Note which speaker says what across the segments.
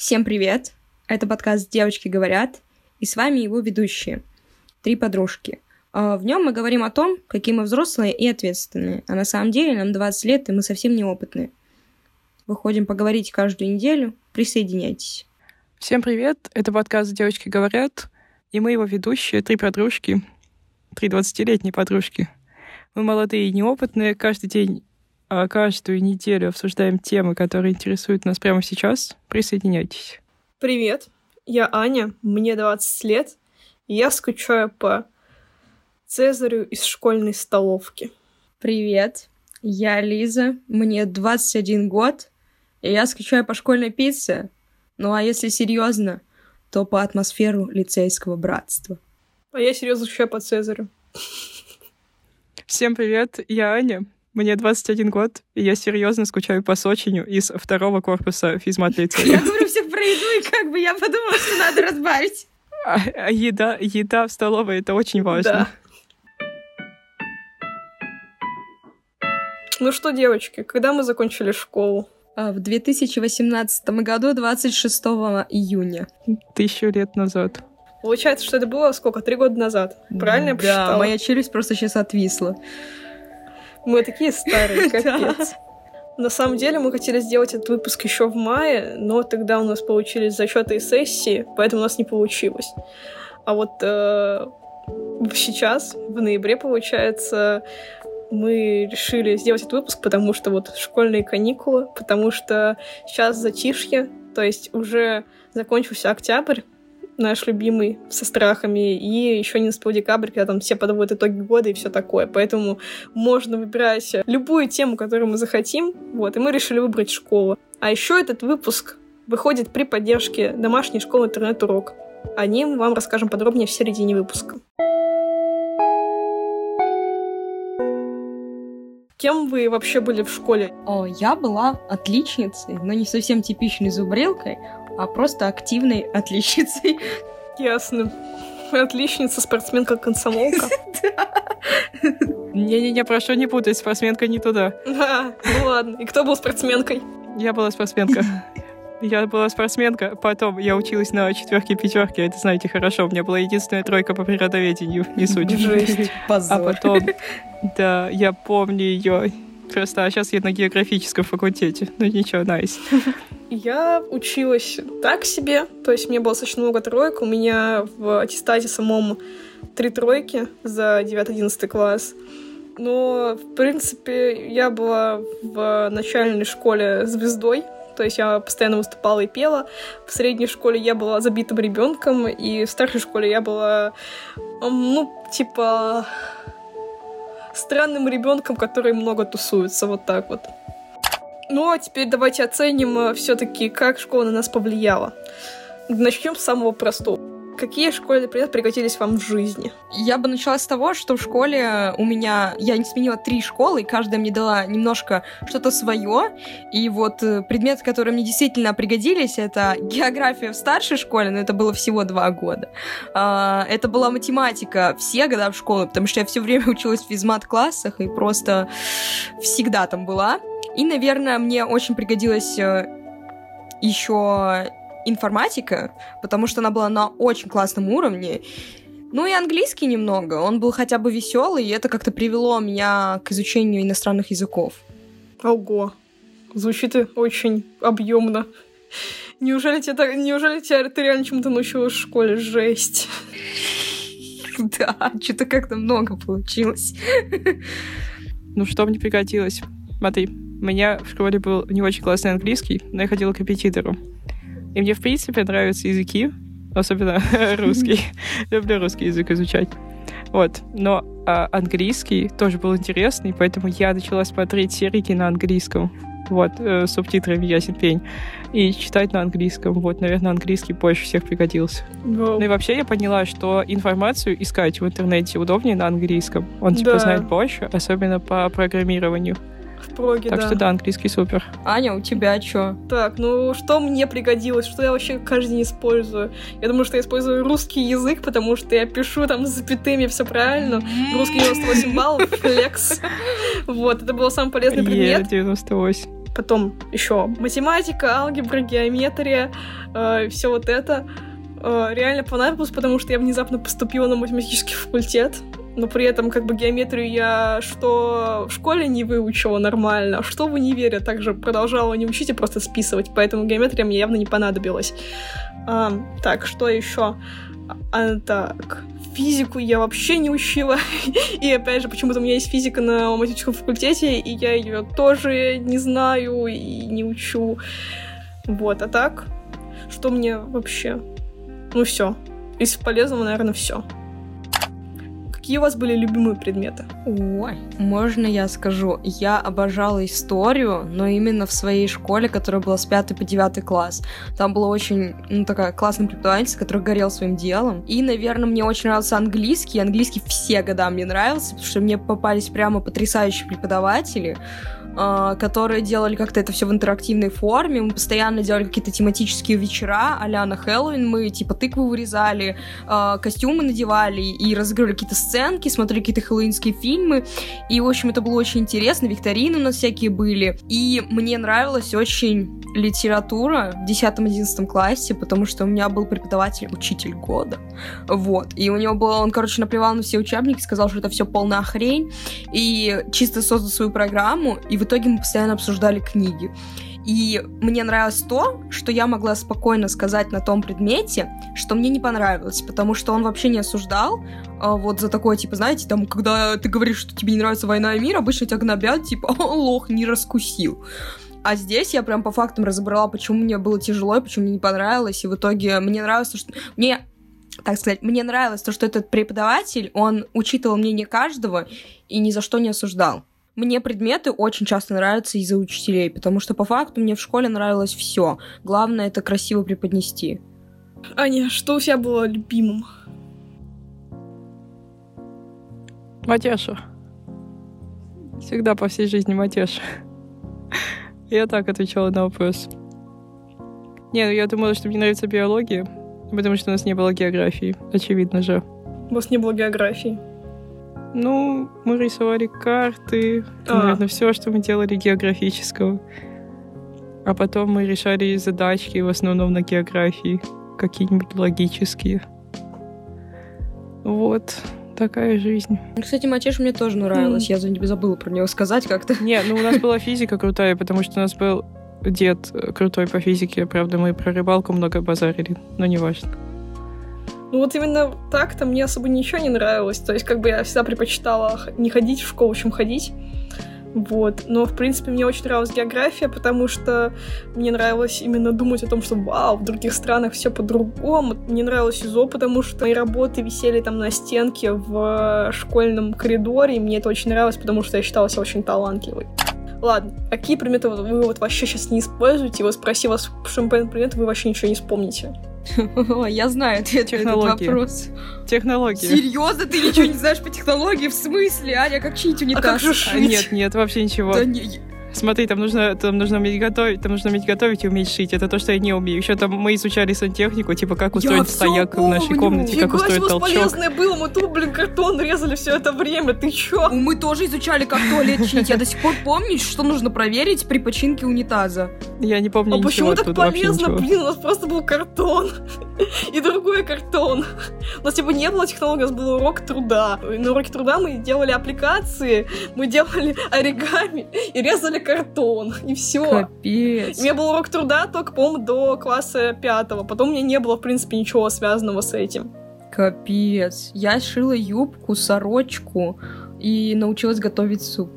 Speaker 1: Всем привет! Это подкаст «Девочки говорят», и с вами его ведущие, три подружки. А, в нем мы говорим о том, какие мы взрослые и ответственные, а на самом деле нам 20 лет, и мы совсем неопытные. Выходим поговорить каждую неделю, присоединяйтесь.
Speaker 2: Всем привет! Это подкаст «Девочки говорят», и мы его ведущие, три подружки, три 20-летние подружки. Мы молодые и неопытные, каждый день каждую неделю обсуждаем темы, которые интересуют нас прямо сейчас. Присоединяйтесь.
Speaker 3: Привет, я Аня, мне 20 лет, и я скучаю по Цезарю из школьной столовки.
Speaker 1: Привет, я Лиза, мне 21 год, и я скучаю по школьной пицце. Ну а если серьезно, то по атмосферу лицейского братства.
Speaker 3: А я серьезно скучаю по Цезарю.
Speaker 2: Всем привет, я Аня. Мне 21 год, и я серьезно скучаю по Сочиню из второго корпуса физмат лицея.
Speaker 1: Я говорю все про еду, и как бы я подумала, что надо разбавить.
Speaker 2: А, а еда, еда в столовой — это очень важно.
Speaker 3: Да. Ну что, девочки, когда мы закончили школу?
Speaker 1: А, в 2018 году, 26 июня.
Speaker 2: Тысячу лет назад.
Speaker 3: Получается, что это было сколько? Три года назад. Правильно я посчитала?
Speaker 1: Да, моя челюсть просто сейчас отвисла.
Speaker 3: Мы такие старые, капец. На самом деле мы хотели сделать этот выпуск еще в мае, но тогда у нас получились зачеты и сессии, поэтому у нас не получилось. А вот э, сейчас, в ноябре, получается, мы решили сделать этот выпуск, потому что вот школьные каникулы, потому что сейчас затишье, то есть уже закончился октябрь, наш любимый, со страхами, и еще не наступил декабрь, когда там все подводят итоги года и все такое. Поэтому можно выбирать любую тему, которую мы захотим, вот, и мы решили выбрать школу. А еще этот выпуск выходит при поддержке домашней школы интернет-урок. О ним вам расскажем подробнее в середине выпуска. Кем вы вообще были в школе?
Speaker 1: О, я была отличницей, но не совсем типичной зубрилкой, а просто активной отличницей.
Speaker 3: Ясно. Отличница, спортсменка, комсомолка.
Speaker 2: Не-не-не, прошу не путать, спортсменка не туда.
Speaker 3: Да, ну ладно. И кто был спортсменкой?
Speaker 2: Я была спортсменка. Я была спортсменка, потом я училась на четверке пятерке, это знаете хорошо, у меня была единственная тройка по природоведению, не суть.
Speaker 1: Жесть,
Speaker 2: А потом, да, я помню ее. Просто а сейчас я на географическом факультете. Ну ничего, найс.
Speaker 3: Я училась так себе, то есть мне было достаточно много троек. У меня в аттестате самом три тройки за 9-11 класс. Но, в принципе, я была в начальной школе звездой, то есть я постоянно выступала и пела. В средней школе я была забитым ребенком, и в старшей школе я была, ну, типа, странным ребенком, который много тусуется, вот так вот. Ну, а теперь давайте оценим э, все-таки, как школа на нас повлияла. Начнем с самого простого. Какие школьные предметы пригодились вам в жизни?
Speaker 1: Я бы начала с того, что в школе у меня... Я не сменила три школы, и каждая мне дала немножко что-то свое. И вот э, предметы, которые мне действительно пригодились, это география в старшей школе, но это было всего два года. А, это была математика все года в школе, потому что я все время училась в физмат-классах и просто всегда там была. И, наверное, мне очень пригодилась э, еще информатика, потому что она была на очень классном уровне. Ну и английский немного. Он был хотя бы веселый, и это как-то привело меня к изучению иностранных языков.
Speaker 3: Ого. Звучит очень объемно. Неужели тебя, неужели тебя ты реально чему-то научилась в школе? Жесть.
Speaker 1: Да, что-то как-то много получилось.
Speaker 2: Ну, что мне пригодилось? Смотри, у меня в школе был не очень классный английский, но я ходила к репетитору. И мне, в принципе, нравятся языки, особенно русский. Люблю русский язык изучать. Вот. Но а, английский тоже был интересный, поэтому я начала смотреть серии на английском. Вот, э, с субтитрами ясен пень. И читать на английском. Вот, наверное, английский больше всех пригодился.
Speaker 3: Wow.
Speaker 2: Ну и вообще я поняла, что информацию искать в интернете удобнее на английском. Он типа
Speaker 3: Да.
Speaker 2: знает больше, особенно по программированию.
Speaker 3: В проге,
Speaker 2: Так
Speaker 3: да.
Speaker 2: что да, английский супер.
Speaker 1: Аня, у тебя что?
Speaker 3: Так, ну что мне пригодилось, что я вообще каждый день использую? Я думаю, что я использую русский язык, потому что я пишу там с запятыми все правильно. Русский 98 баллов, флекс. Вот, это был самый полезный предмет.
Speaker 2: Е, 98.
Speaker 3: потом еще математика, алгебра, геометрия, э, все вот это э, реально понадобилось, потому что я внезапно поступила на математический факультет, но при этом как бы геометрию я что в школе не выучила нормально, что в универе также продолжала не учить и просто списывать, поэтому геометрия мне явно не понадобилась. А, так, что еще? А, так, физику я вообще не учила. и опять же, почему-то у меня есть физика на математическом факультете, и я ее тоже не знаю и не учу. Вот, а так, что мне вообще? Ну все. Из полезного, наверное, все. Какие у вас были любимые предметы?
Speaker 1: Ой, можно я скажу? Я обожала историю, но именно в своей школе, которая была с 5 по 9 класс. Там была очень, ну, такая классная преподавательница, которая горел своим делом. И, наверное, мне очень нравился английский. Английский все года мне нравился, потому что мне попались прямо потрясающие преподаватели. А, которые делали как-то это все в интерактивной форме. Мы постоянно делали какие-то тематические вечера, а на Хэллоуин. Мы типа тыкву вырезали, а, костюмы надевали и разыгрывали какие-то сценки, смотрели какие-то хэллоуинские фильмы. И, в общем, это было очень интересно. Викторины у нас всякие были. И мне нравилась очень литература в 10-11 классе, потому что у меня был преподаватель учитель года. Вот. И у него было, он, короче, наплевал на все учебники, сказал, что это все полная хрень. И чисто создал свою программу. И в итоге мы постоянно обсуждали книги. И мне нравилось то, что я могла спокойно сказать на том предмете, что мне не понравилось, потому что он вообще не осуждал а, вот за такое, типа, знаете, там, когда ты говоришь, что тебе не нравится «Война и мир», обычно тебя гнобят, типа, лох, не раскусил. А здесь я прям по фактам разобрала, почему мне было тяжело и почему мне не понравилось. И в итоге мне нравилось, что... Мне так сказать, мне нравилось то, что этот преподаватель, он учитывал мнение каждого и ни за что не осуждал. Мне предметы очень часто нравятся из-за учителей, потому что по факту мне в школе нравилось все. Главное это красиво преподнести.
Speaker 3: Аня, что у тебя было любимым?
Speaker 2: Матеша. Всегда по всей жизни Матеша. Я так отвечала на вопрос. Не, ну я думала, что мне нравится биология, потому что у нас не было географии, очевидно же.
Speaker 3: У вас не было географии?
Speaker 2: Ну, мы рисовали карты, а. наверное, все, что мы делали географического. А потом мы решали задачки в основном на географии, какие-нибудь логические. Вот такая жизнь.
Speaker 1: Ну, кстати, Матеш мне тоже нравилась. Mm. Я забыла про него сказать как-то.
Speaker 2: Не, ну у нас была физика крутая, потому что у нас был дед крутой по физике. Правда, мы про рыбалку много базарили, но не важно.
Speaker 3: Ну вот именно так-то мне особо ничего не нравилось. То есть как бы я всегда предпочитала не ходить в школу, чем ходить. Вот. Но, в принципе, мне очень нравилась география, потому что мне нравилось именно думать о том, что вау, в других странах все по-другому. Мне нравилось ИЗО, потому что мои работы висели там на стенке в школьном коридоре, и мне это очень нравилось, потому что я считала себя очень талантливой. Ладно, какие предметы вы вот вообще сейчас не используете? Вот спроси вас, что предметы, вы вообще ничего не вспомните.
Speaker 1: Я знаю ответ на этот вопрос.
Speaker 2: Технологии.
Speaker 1: Серьезно, ты ничего не знаешь по технологии? В смысле, Аня, как чинить унитаз? А как
Speaker 3: же шить?
Speaker 2: Нет, нет, вообще ничего. Да не, Смотри, там нужно, там нужно уметь готовить, там нужно уметь готовить и уметь шить. Это то, что я не умею. Еще там мы изучали сантехнику, типа как устроить я стояк в нашей комнате, Фига как устроить толчок.
Speaker 3: полезное было, мы тут, блин, картон резали все это время, ты чё?
Speaker 1: Мы тоже изучали, как туалет чинить. Я до сих пор помню, что нужно проверить при починке унитаза.
Speaker 2: Я не помню а
Speaker 3: ничего
Speaker 2: почему так
Speaker 3: полезно? Блин, у нас просто был картон и другой картон. У нас типа не было технологий, у нас был урок труда. На уроке труда мы делали аппликации, мы делали оригами и резали картон и все.
Speaker 1: Капец.
Speaker 3: У меня был урок труда только, по-моему, до класса пятого. Потом у меня не было, в принципе, ничего связанного с этим.
Speaker 1: Капец. Я шила юбку, сорочку и научилась готовить суп.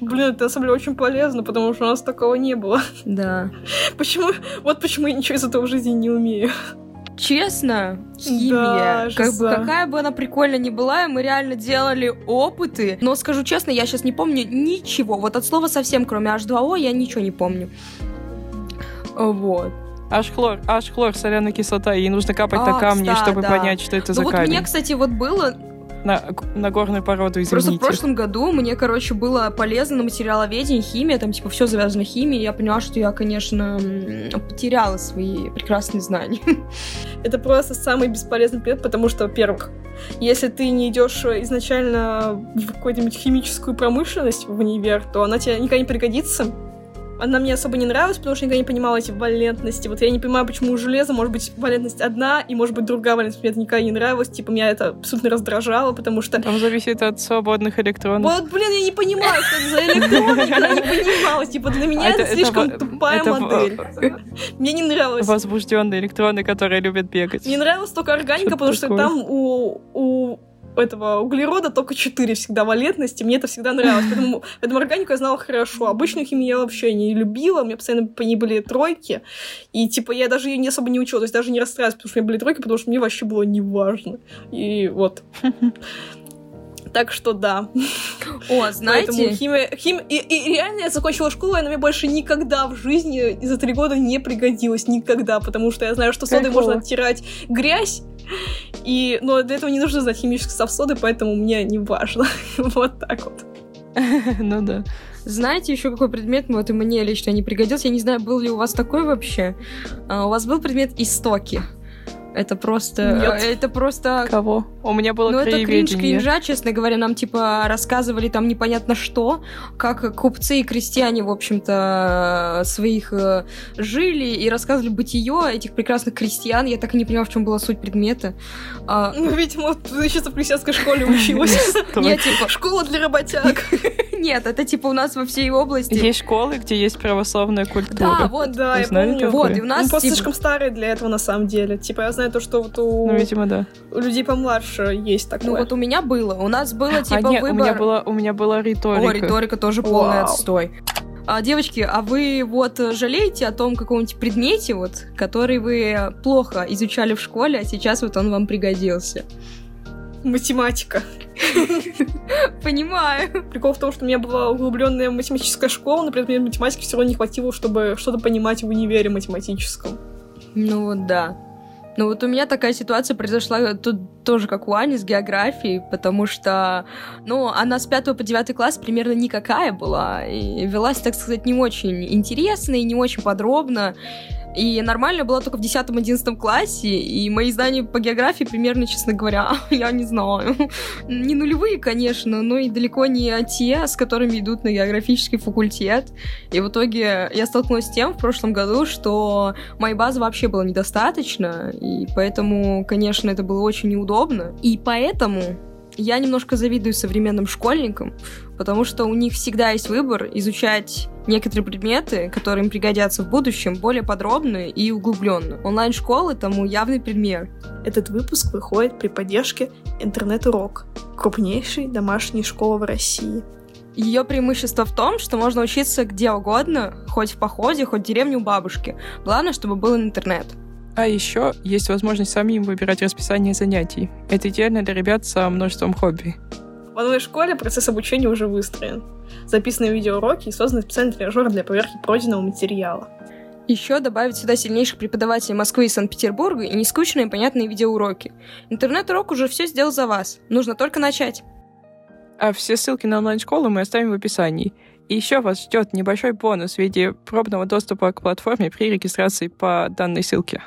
Speaker 3: Блин, это на самом деле очень полезно, потому что у нас такого не было.
Speaker 1: Да.
Speaker 3: Почему? Вот почему я ничего из этого в жизни не умею
Speaker 1: честно, химия, да, как бы какая бы она прикольная ни была, мы реально делали опыты, но скажу честно, я сейчас не помню ничего, вот от слова совсем, кроме H2O, я ничего не помню. Вот.
Speaker 2: Аж хлор, аж хлор, соляная кислота, ей нужно капать а, на камни, да, чтобы да. понять, что это ну, за
Speaker 1: вот
Speaker 2: камень.
Speaker 1: Вот мне, кстати, вот было
Speaker 2: на, на горную породу, извините.
Speaker 1: Просто в прошлом году мне, короче, было полезно на материаловедение, химия, там, типа, все завязано химией, я поняла, что я, конечно, потеряла свои прекрасные знания.
Speaker 3: Это просто самый бесполезный предмет, потому что, во-первых, если ты не идешь изначально в какую-нибудь химическую промышленность в универ, то она тебе никогда не пригодится, она мне особо не нравилась, потому что я никогда не понимала эти валентности. Вот я не понимаю, почему у железа может быть валентность одна, и может быть другая валентность. Мне это никогда не нравилось. Типа, меня это абсолютно раздражало, потому что...
Speaker 2: Там зависит от свободных электронов.
Speaker 3: Вот, блин, я не понимаю, что это за электрон, я не понимала. Типа, для меня это, это слишком тупая модель. Мне не нравилось.
Speaker 2: Возбужденные электроны, которые любят бегать.
Speaker 3: Мне нравилась только органика, потому что там у этого углерода только 4 всегда валентности, мне это всегда нравилось, поэтому, поэтому органику я знала хорошо. Обычную химию я вообще не любила, у меня постоянно по ней были тройки, и типа я даже ее не особо не учила, то есть даже не расстраивалась, потому что у меня были тройки, потому что мне вообще было неважно. И вот. Так что да.
Speaker 1: О, знаете... Поэтому
Speaker 3: химия... химия... И, и реально я закончила школу, и она мне больше никогда в жизни за три года не пригодилась. Никогда. Потому что я знаю, что содой можно оттирать грязь, и, но для этого не нужно знать химический состав соды, поэтому мне не важно. вот так вот.
Speaker 2: ну да.
Speaker 1: Знаете, еще какой предмет вот и мне лично не пригодился? Я не знаю, был ли у вас такой вообще. А, у вас был предмет истоки. Это просто... Нет. Это просто...
Speaker 2: Кого? У меня было Ну,
Speaker 1: это кринж кринжа, честно говоря. Нам, типа, рассказывали там непонятно что, как купцы и крестьяне, в общем-то, своих э, жили, и рассказывали бытие этих прекрасных крестьян. Я так и не понимаю, в чем была суть предмета.
Speaker 3: А... Ну, видимо, ты сейчас в крестьянской школе училась. Нет, типа... Школа для работяг.
Speaker 1: Нет, это, типа, у нас во всей области.
Speaker 2: Есть школы, где есть православная культура.
Speaker 3: Да, вот, да, я помню. Вот, и у нас... Мы просто типа слишком старые для этого, на самом деле. Типа, я знаю то, что вот у...
Speaker 2: Ну, видимо, да.
Speaker 3: У людей помладше есть такое.
Speaker 1: Ну, вот у меня было. У нас было, а, типа,
Speaker 2: а, нет,
Speaker 1: выбор...
Speaker 2: у меня была, у меня была риторика.
Speaker 1: О, риторика тоже полный Вау. отстой. А, девочки, а вы вот жалеете о том каком-нибудь предмете, вот, который вы плохо изучали в школе, а сейчас вот он вам пригодился?
Speaker 3: Математика.
Speaker 1: Понимаю.
Speaker 3: Прикол в том, что у меня была углубленная математическая школа, но при этом математики все равно не хватило, чтобы что-то понимать в универе математическом.
Speaker 1: Ну вот да. Ну вот у меня такая ситуация произошла тут тоже как у Ани с географией, потому что, ну, она с 5 по 9 класс примерно никакая была, и велась, так сказать, не очень интересно и не очень подробно. И нормально было только в 10-11 классе, и мои знания по географии примерно, честно говоря, я не знаю. Не нулевые, конечно, но и далеко не те, с которыми идут на географический факультет. И в итоге я столкнулась с тем в прошлом году, что моей базы вообще было недостаточно, и поэтому, конечно, это было очень неудобно. И поэтому я немножко завидую современным школьникам, потому что у них всегда есть выбор изучать некоторые предметы, которые им пригодятся в будущем, более подробно и углубленно. Онлайн-школы тому явный пример.
Speaker 3: Этот выпуск выходит при поддержке Интернет-урок, крупнейшей домашней школы в России.
Speaker 1: Ее преимущество в том, что можно учиться где угодно, хоть в походе, хоть в деревне у бабушки. Главное, чтобы был интернет.
Speaker 2: А еще есть возможность самим выбирать расписание занятий. Это идеально для ребят со множеством хобби.
Speaker 3: В онлайн-школе процесс обучения уже выстроен. Записаны видеоуроки и созданы специальные тренажеры для проверки пройденного материала.
Speaker 1: Еще добавить сюда сильнейших преподавателей Москвы и Санкт-Петербурга и нескучные и понятные видеоуроки. Интернет-урок уже все сделал за вас. Нужно только начать.
Speaker 2: А все ссылки на онлайн-школу мы оставим в описании. И еще вас ждет небольшой бонус в виде пробного доступа к платформе при регистрации по данной ссылке.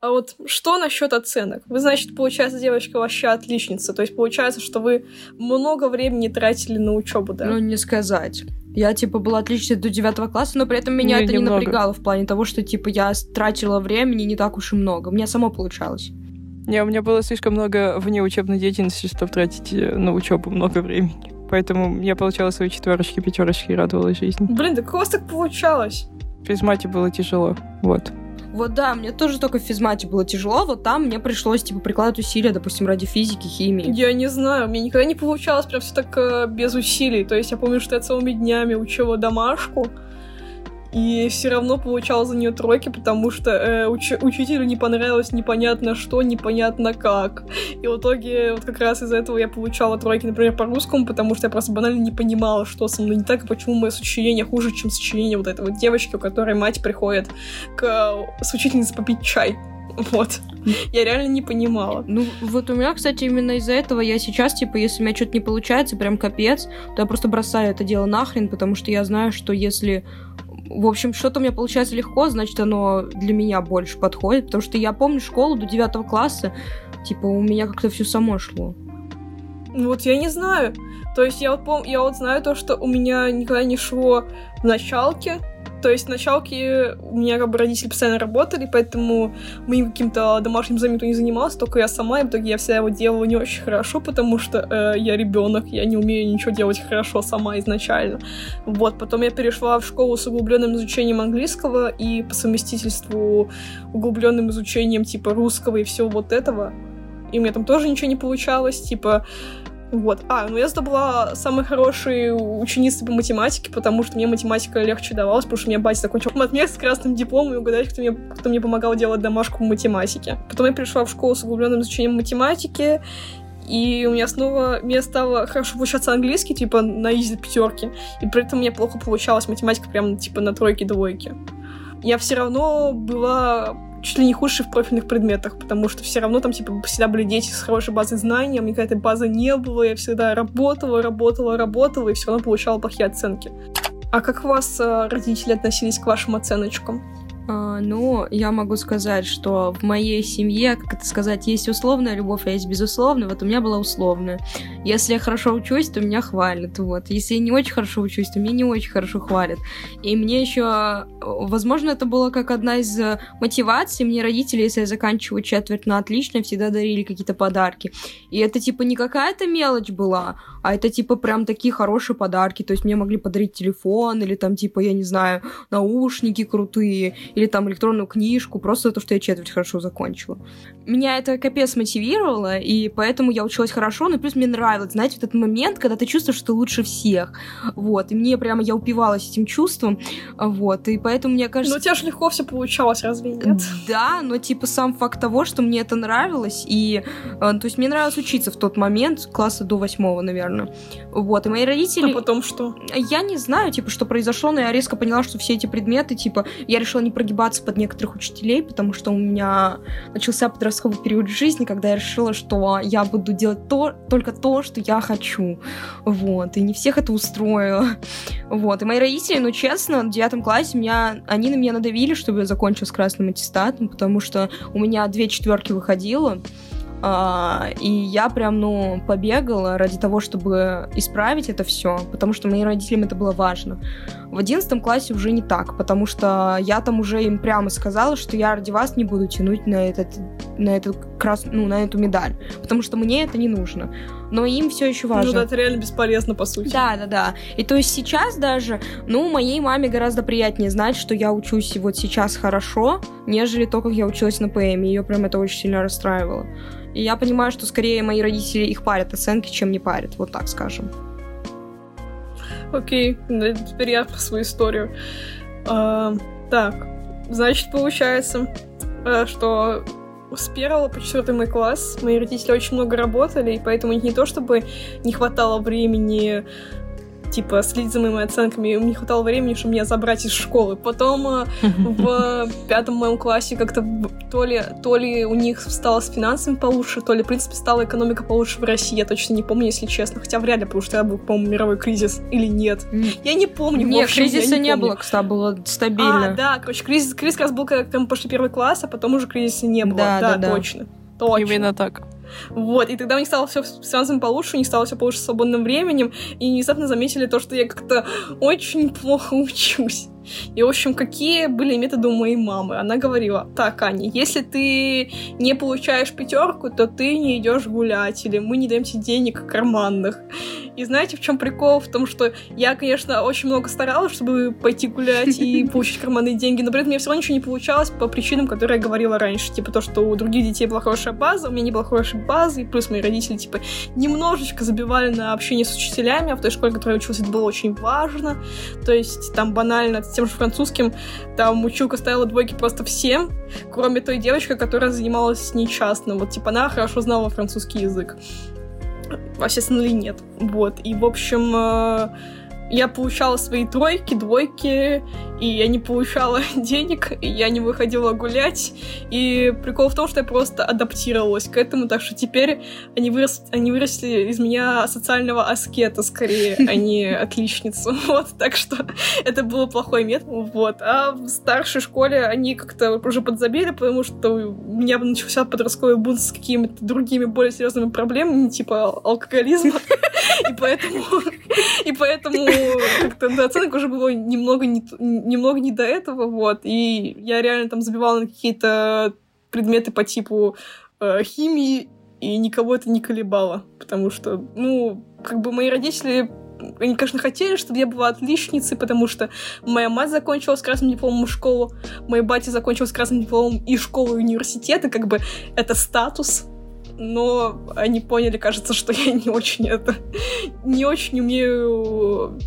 Speaker 3: А вот что насчет оценок? Вы, значит, получается, девочка вообще отличница. То есть получается, что вы много времени тратили на учебу, да?
Speaker 1: Ну, не сказать. Я, типа, была отличницей до девятого класса, но при этом меня не, это немного. не напрягало в плане того, что, типа, я тратила времени не так уж и много. У меня само получалось.
Speaker 2: Не, у меня было слишком много вне учебной деятельности, чтобы тратить э, на учебу много времени. Поэтому я получала свои четверочки, пятерочки и радовалась жизни.
Speaker 3: Блин, да как у вас так получалось?
Speaker 2: Мате было тяжело. Вот.
Speaker 1: Вот да, мне тоже только в физмате было тяжело, вот там мне пришлось, типа, прикладывать усилия, допустим, ради физики, химии.
Speaker 3: Я не знаю, мне никогда не получалось прям все так э, без усилий. То есть я помню, что я целыми днями учила домашку, и все равно получал за нее тройки, потому что э, уч- учителю не понравилось непонятно что, непонятно как. И в итоге вот как раз из-за этого я получала тройки, например, по русскому, потому что я просто банально не понимала, что со мной не так, и почему мое сочинение хуже, чем сочинение вот этой вот девочки, у которой мать приходит к, с учительницей попить чай. Вот. Я реально не понимала.
Speaker 1: Ну, вот у меня, кстати, именно из-за этого я сейчас, типа, если у меня что-то не получается, прям капец, то я просто бросаю это дело нахрен, потому что я знаю, что если в общем, что-то у меня получается легко, значит, оно для меня больше подходит, потому что я помню школу до девятого класса, типа, у меня как-то все само шло.
Speaker 3: Вот я не знаю. То есть я вот, пом- я вот знаю то, что у меня никогда не шло в началке, То есть в началке у меня как бы родители постоянно работали, поэтому моим каким-то домашним заметом не занимался, только я сама, и в итоге я вся его делала не очень хорошо, потому что э, я ребенок, я не умею ничего делать хорошо сама изначально. Вот, потом я перешла в школу с углубленным изучением английского и по совместительству углубленным изучением типа русского и всего вот этого. И у меня там тоже ничего не получалось, типа вот. А, ну я была самой хорошей ученицей по математике, потому что мне математика легче давалась, потому что у меня батя закончил матмех с красным дипломом, и угадать, кто мне, кто мне помогал делать домашку по математике. Потом я пришла в школу с углубленным изучением математики, и у меня снова мне стало хорошо получаться английский, типа на изи пятерки, и при этом мне плохо получалась математика прям типа на тройке-двойке. Я все равно была чуть ли не худший в профильных предметах, потому что все равно там, типа, всегда были дети с хорошей базой знаний, а мне какая-то базы не было, я всегда работала, работала, работала, и все равно получала плохие оценки. А как у вас э, родители относились к вашим оценочкам?
Speaker 1: А, ну, я могу сказать, что в моей семье, как это сказать, есть условная любовь, а есть безусловная. Вот у меня была условная. Если я хорошо учусь, то меня хвалят. Вот. Если я не очень хорошо учусь, то меня не очень хорошо хвалят. И мне еще, возможно, это было как одна из э, мотиваций. Мне родители, если я заканчиваю четверть на отлично, всегда дарили какие-то подарки. И это типа не какая-то мелочь была, а это типа прям такие хорошие подарки. То есть мне могли подарить телефон или там типа, я не знаю, наушники крутые или там электронную книжку, просто то, что я четверть хорошо закончила. Меня это капец мотивировало, и поэтому я училась хорошо, но плюс мне нравилось, знаете, вот этот момент, когда ты чувствуешь, что ты лучше всех, вот, и мне прямо, я упивалась этим чувством, вот, и поэтому мне кажется...
Speaker 3: Ну, у тебя же легко все получалось, разве нет?
Speaker 1: Да, но типа сам факт того, что мне это нравилось, и, э, то есть мне нравилось учиться в тот момент, класса до восьмого, наверное, вот, и мои родители...
Speaker 3: А потом что?
Speaker 1: Я не знаю, типа, что произошло, но я резко поняла, что все эти предметы, типа, я решила не прогибаться под некоторых учителей, потому что у меня начался подростковый период жизни, когда я решила, что я буду делать то, только то, что я хочу. Вот. И не всех это устроило. Вот. И мои родители, ну, честно, в девятом классе меня, они на меня надавили, чтобы я закончила с красным аттестатом, потому что у меня две четверки выходило. А, и я прям, ну, побегала ради того, чтобы исправить это все, потому что моим родителям это было важно. В одиннадцатом классе уже не так, потому что я там уже им прямо сказала, что я ради вас не буду тянуть на этот, на этот крас, ну, на эту медаль, потому что мне это не нужно. Но им все еще важно. Ну
Speaker 3: да, это реально бесполезно, по сути.
Speaker 1: Да, да, да. И то есть сейчас даже, ну, моей маме гораздо приятнее знать, что я учусь вот сейчас хорошо, нежели то, как я училась на ПМ. Ее прям это очень сильно расстраивало. И я понимаю, что скорее мои родители их парят оценки, чем не парят, вот так скажем.
Speaker 3: Окей, okay. теперь я про свою историю. А, так, значит, получается, э, что с первого по четвертый мой класс. Мои родители очень много работали, и поэтому не то чтобы не хватало времени типа, следить за моими оценками. Мне не хватало времени, чтобы меня забрать из школы. Потом э, в пятом моем классе как-то то ли, то ли у них стало с финансами получше, то ли, в принципе, стала экономика получше в России. Я точно не помню, если честно. Хотя вряд ли, потому что я был, по-моему, мировой кризис. Или нет. Я не помню.
Speaker 1: Нет, кризиса не, было, кстати, было стабильно.
Speaker 3: А, да, короче, кризис, кризис как раз был, когда мы пошли первый класс, а потом уже кризиса не было. Да, да, да точно. Точно.
Speaker 2: Именно так.
Speaker 3: Вот, и тогда у них стало все с финансами получше, у них стало все получше свободным временем, и внезапно заметили то, что я как-то очень плохо учусь. И, в общем, какие были методы у моей мамы? Она говорила, так, Аня, если ты не получаешь пятерку, то ты не идешь гулять, или мы не даем тебе денег карманных. И знаете, в чем прикол? В том, что я, конечно, очень много старалась, чтобы пойти гулять и получить карманные деньги, но при этом мне все равно ничего не получалось по причинам, которые я говорила раньше. Типа то, что у других детей была хорошая база, у меня не была хорошей базы, и плюс мои родители, типа, немножечко забивали на общение с учителями, а в той школе, в которой я училась, это было очень важно. То есть там банально тем же французским, там училка ставила двойки просто всем, кроме той девочки, которая занималась с. Вот, типа, она хорошо знала французский язык. Естественно, ли нет. Вот. И, в общем, э, я получала свои тройки, двойки, и я не получала денег, и я не выходила гулять. И прикол в том, что я просто адаптировалась к этому, так что теперь они, вырос... они выросли из меня социального аскета скорее, а не отличницу. Вот, так что это было плохой метод. Вот. А в старшей школе они как-то уже подзабили, потому что у меня начался подростковый бунт с какими-то другими более серьезными проблемами, типа алкоголизма. И поэтому... И поэтому как-то до оценок уже было немного не, немного не до этого, вот, и я реально там забивала на какие-то предметы по типу э, химии, и никого это не колебало, потому что, ну, как бы мои родители они, конечно, хотели, чтобы я была отличницей, потому что моя мать закончила с красным дипломом школу, мой батя закончил с красным дипломом и школу, и университет, и как бы это статус, но они поняли, кажется, что я не очень это... не очень умею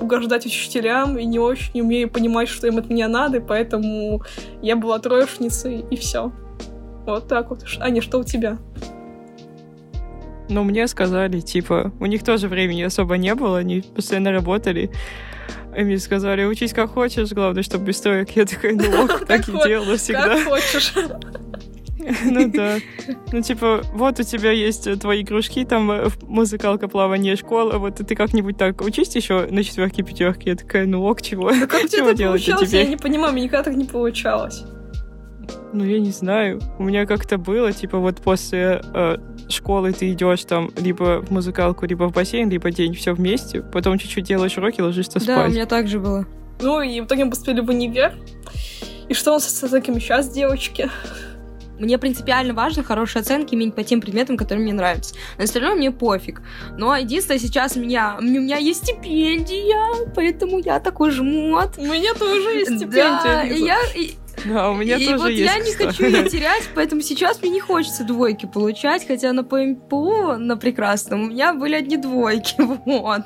Speaker 3: угождать учителям и не очень умею понимать, что им от меня надо, поэтому я была троечницей, и все. Вот так вот. Аня, что у тебя?
Speaker 2: Ну, мне сказали, типа, у них тоже времени особо не было, они постоянно работали. И мне сказали, учись как хочешь, главное, чтобы без троек. Я такая, ну ок, так и делала всегда.
Speaker 3: Как хочешь.
Speaker 2: Ну да. Ну типа, вот у тебя есть твои кружки, там э, музыкалка, плавание, школа, вот ты как-нибудь так учись еще на четверке, пятерке. Я такая, ну ок, чего?
Speaker 3: Да как чего делать тебе? Я не понимаю, мне никогда так не получалось.
Speaker 2: Ну, я не знаю. У меня как-то было, типа, вот после э, школы ты идешь там либо в музыкалку, либо в бассейн, либо день, все вместе. Потом чуть-чуть делаешь уроки, ложишься спать.
Speaker 1: Да, у меня так же было.
Speaker 3: Ну, и в итоге мы поступили в универ. И что у нас с оценками сейчас, девочки?
Speaker 1: Мне принципиально важно хорошие оценки иметь по тем предметам, которые мне нравятся. На остальное мне пофиг. Но единственное, сейчас у меня, у меня есть стипендия, поэтому я такой жмот.
Speaker 3: У меня тоже есть стипендия. Да,
Speaker 1: я,
Speaker 2: да, у меня
Speaker 1: и
Speaker 2: тоже
Speaker 1: вот
Speaker 2: есть,
Speaker 1: я не хочу ее терять, поэтому сейчас мне не хочется двойки получать, хотя на ПМПО, на прекрасном, у меня были одни двойки, вот.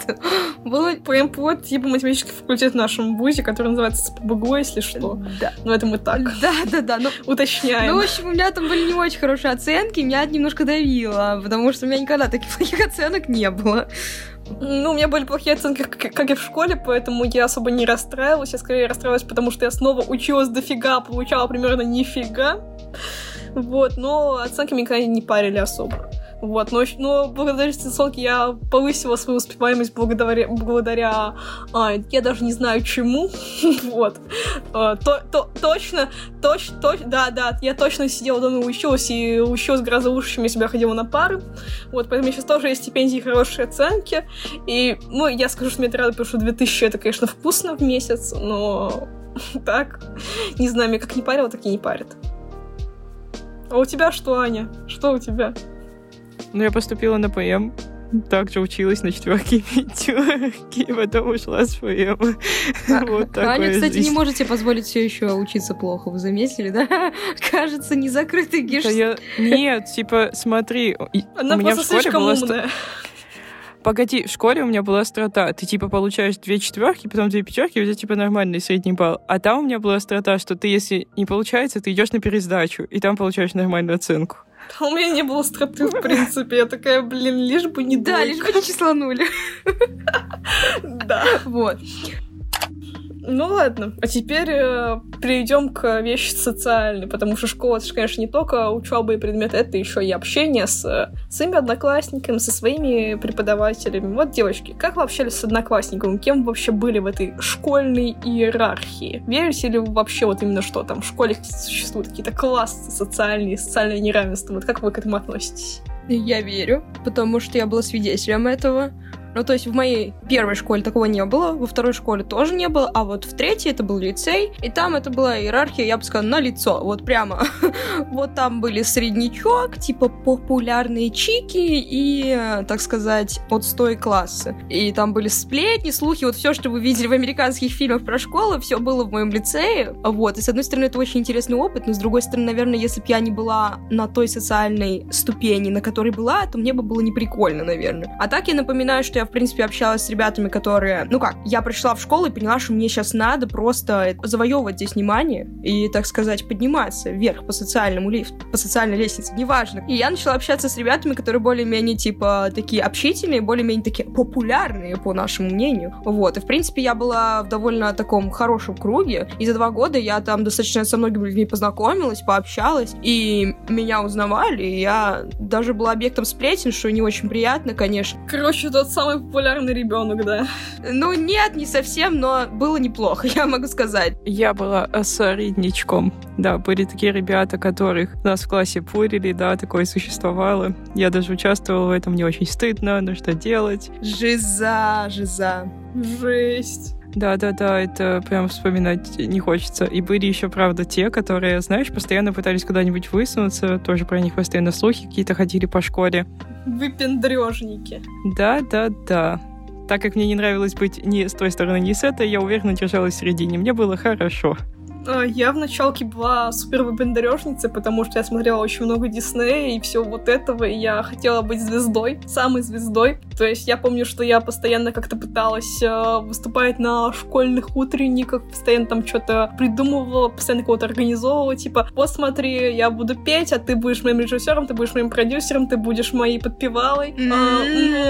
Speaker 3: Было ПМПО, типа математический факультет в нашем вузе, который называется СПБГУ, если что.
Speaker 1: Да.
Speaker 3: Но это мы так.
Speaker 1: Да, да, да. Ну,
Speaker 3: Уточняем.
Speaker 1: Ну, в общем, у меня там были не очень хорошие оценки, меня это немножко давило, потому что у меня никогда таких плохих оценок не было.
Speaker 3: Ну, у меня были плохие оценки, как, и в школе, поэтому я особо не расстраивалась. Я скорее расстраивалась, потому что я снова училась дофига, получала примерно нифига. Вот, но оценки меня никогда не парили особо. Вот, но, но благодаря дистанционке я повысила свою успеваемость благодаря, благодаря а, я даже не знаю чему, вот, а, то, то, точно, точно, точ, да, да, я точно сидела дома и училась, и училась гораздо лучше, чем я ходила на пары, вот, поэтому сейчас тоже есть стипендии и хорошие оценки, и, ну, я скажу, что мне это рада, потому что 2000 это, конечно, вкусно в месяц, но так, не знаю, меня как не парило, так и не парит. А у тебя что, Аня? Что у тебя?
Speaker 2: Ну, я поступила на ПМ, также училась на четверке и пятерке, и потом ушла с ПМ.
Speaker 1: вот Аня, кстати, не можете позволить все еще учиться плохо, вы заметили, да? Кажется, не закрытый геш.
Speaker 2: я... Нет, типа, смотри,
Speaker 3: Она
Speaker 2: у меня в школе была...
Speaker 3: умная.
Speaker 2: Погоди, в школе у меня была острота. Ты типа получаешь две четверки, потом две пятерки, у тебя типа нормальный средний балл. А там у меня была острота, что ты, если не получается, ты идешь на пересдачу, и там получаешь нормальную оценку.
Speaker 3: А у меня не было страты, в принципе. Я такая, блин, лишь бы не
Speaker 1: Да, лишь бы не числанули.
Speaker 3: Да.
Speaker 1: Вот.
Speaker 3: Ну ладно, а теперь э, перейдем к вещи социальной, потому что школа, это же, конечно, не только учеба и предметы, это еще и общение с э, своими одноклассниками, со своими преподавателями. Вот, девочки, как вы общались с одноклассниками? Кем вы вообще были в этой школьной иерархии? Верите ли вы вообще вот именно что там в школе существуют какие-то классы социальные, социальное неравенство? Вот как вы к этому относитесь?
Speaker 1: Я верю, потому что я была свидетелем этого. Ну, то есть в моей первой школе такого не было, во второй школе тоже не было, а вот в третьей это был лицей, и там это была иерархия, я бы сказала, на лицо, вот прямо. вот там были среднячок, типа популярные чики и, так сказать, отстой классы. И там были сплетни, слухи, вот все, что вы видели в американских фильмах про школу, все было в моем лицее. Вот, и с одной стороны, это очень интересный опыт, но с другой стороны, наверное, если бы я не была на той социальной ступени, на которой была, то мне бы было неприкольно, наверное. А так я напоминаю, что я, в принципе, общалась с ребятами, которые... Ну как, я пришла в школу и поняла, что мне сейчас надо просто завоевывать здесь внимание и, так сказать, подниматься вверх по социальному лифту, по социальной лестнице, неважно. И я начала общаться с ребятами, которые более-менее, типа, такие общительные, более-менее такие популярные, по нашему мнению. Вот. И, в принципе, я была в довольно таком хорошем круге. И за два года я там достаточно со многими людьми познакомилась, пообщалась, и меня узнавали, и я даже была объектом сплетен, что не очень приятно, конечно.
Speaker 3: Короче, тот самый самый популярный ребенок, да.
Speaker 1: Ну, нет, не совсем, но было неплохо, я могу сказать.
Speaker 2: Я была среднячком. Да, были такие ребята, которых нас в классе пурили, да, такое существовало. Я даже участвовала в этом, мне очень стыдно, но что делать?
Speaker 1: Жиза, жиза.
Speaker 3: Жесть.
Speaker 2: Да-да-да, это прям вспоминать не хочется. И были еще, правда, те, которые, знаешь, постоянно пытались куда-нибудь высунуться, тоже про них постоянно слухи какие-то ходили по школе.
Speaker 3: Выпендрежники.
Speaker 2: Да-да-да. Так как мне не нравилось быть ни с той стороны, ни с этой, я уверенно держалась в середине. Мне было хорошо.
Speaker 3: А, я в началке была супер выпендрежницей, потому что я смотрела очень много Диснея и все вот этого, и я хотела быть звездой, самой звездой. То есть я помню, что я постоянно как-то пыталась э, выступать на школьных утренниках, постоянно там что-то придумывала, постоянно кого-то организовывала, типа, вот смотри, я буду петь, а ты будешь моим режиссером, ты будешь моим продюсером, ты будешь моей подпевалой. А,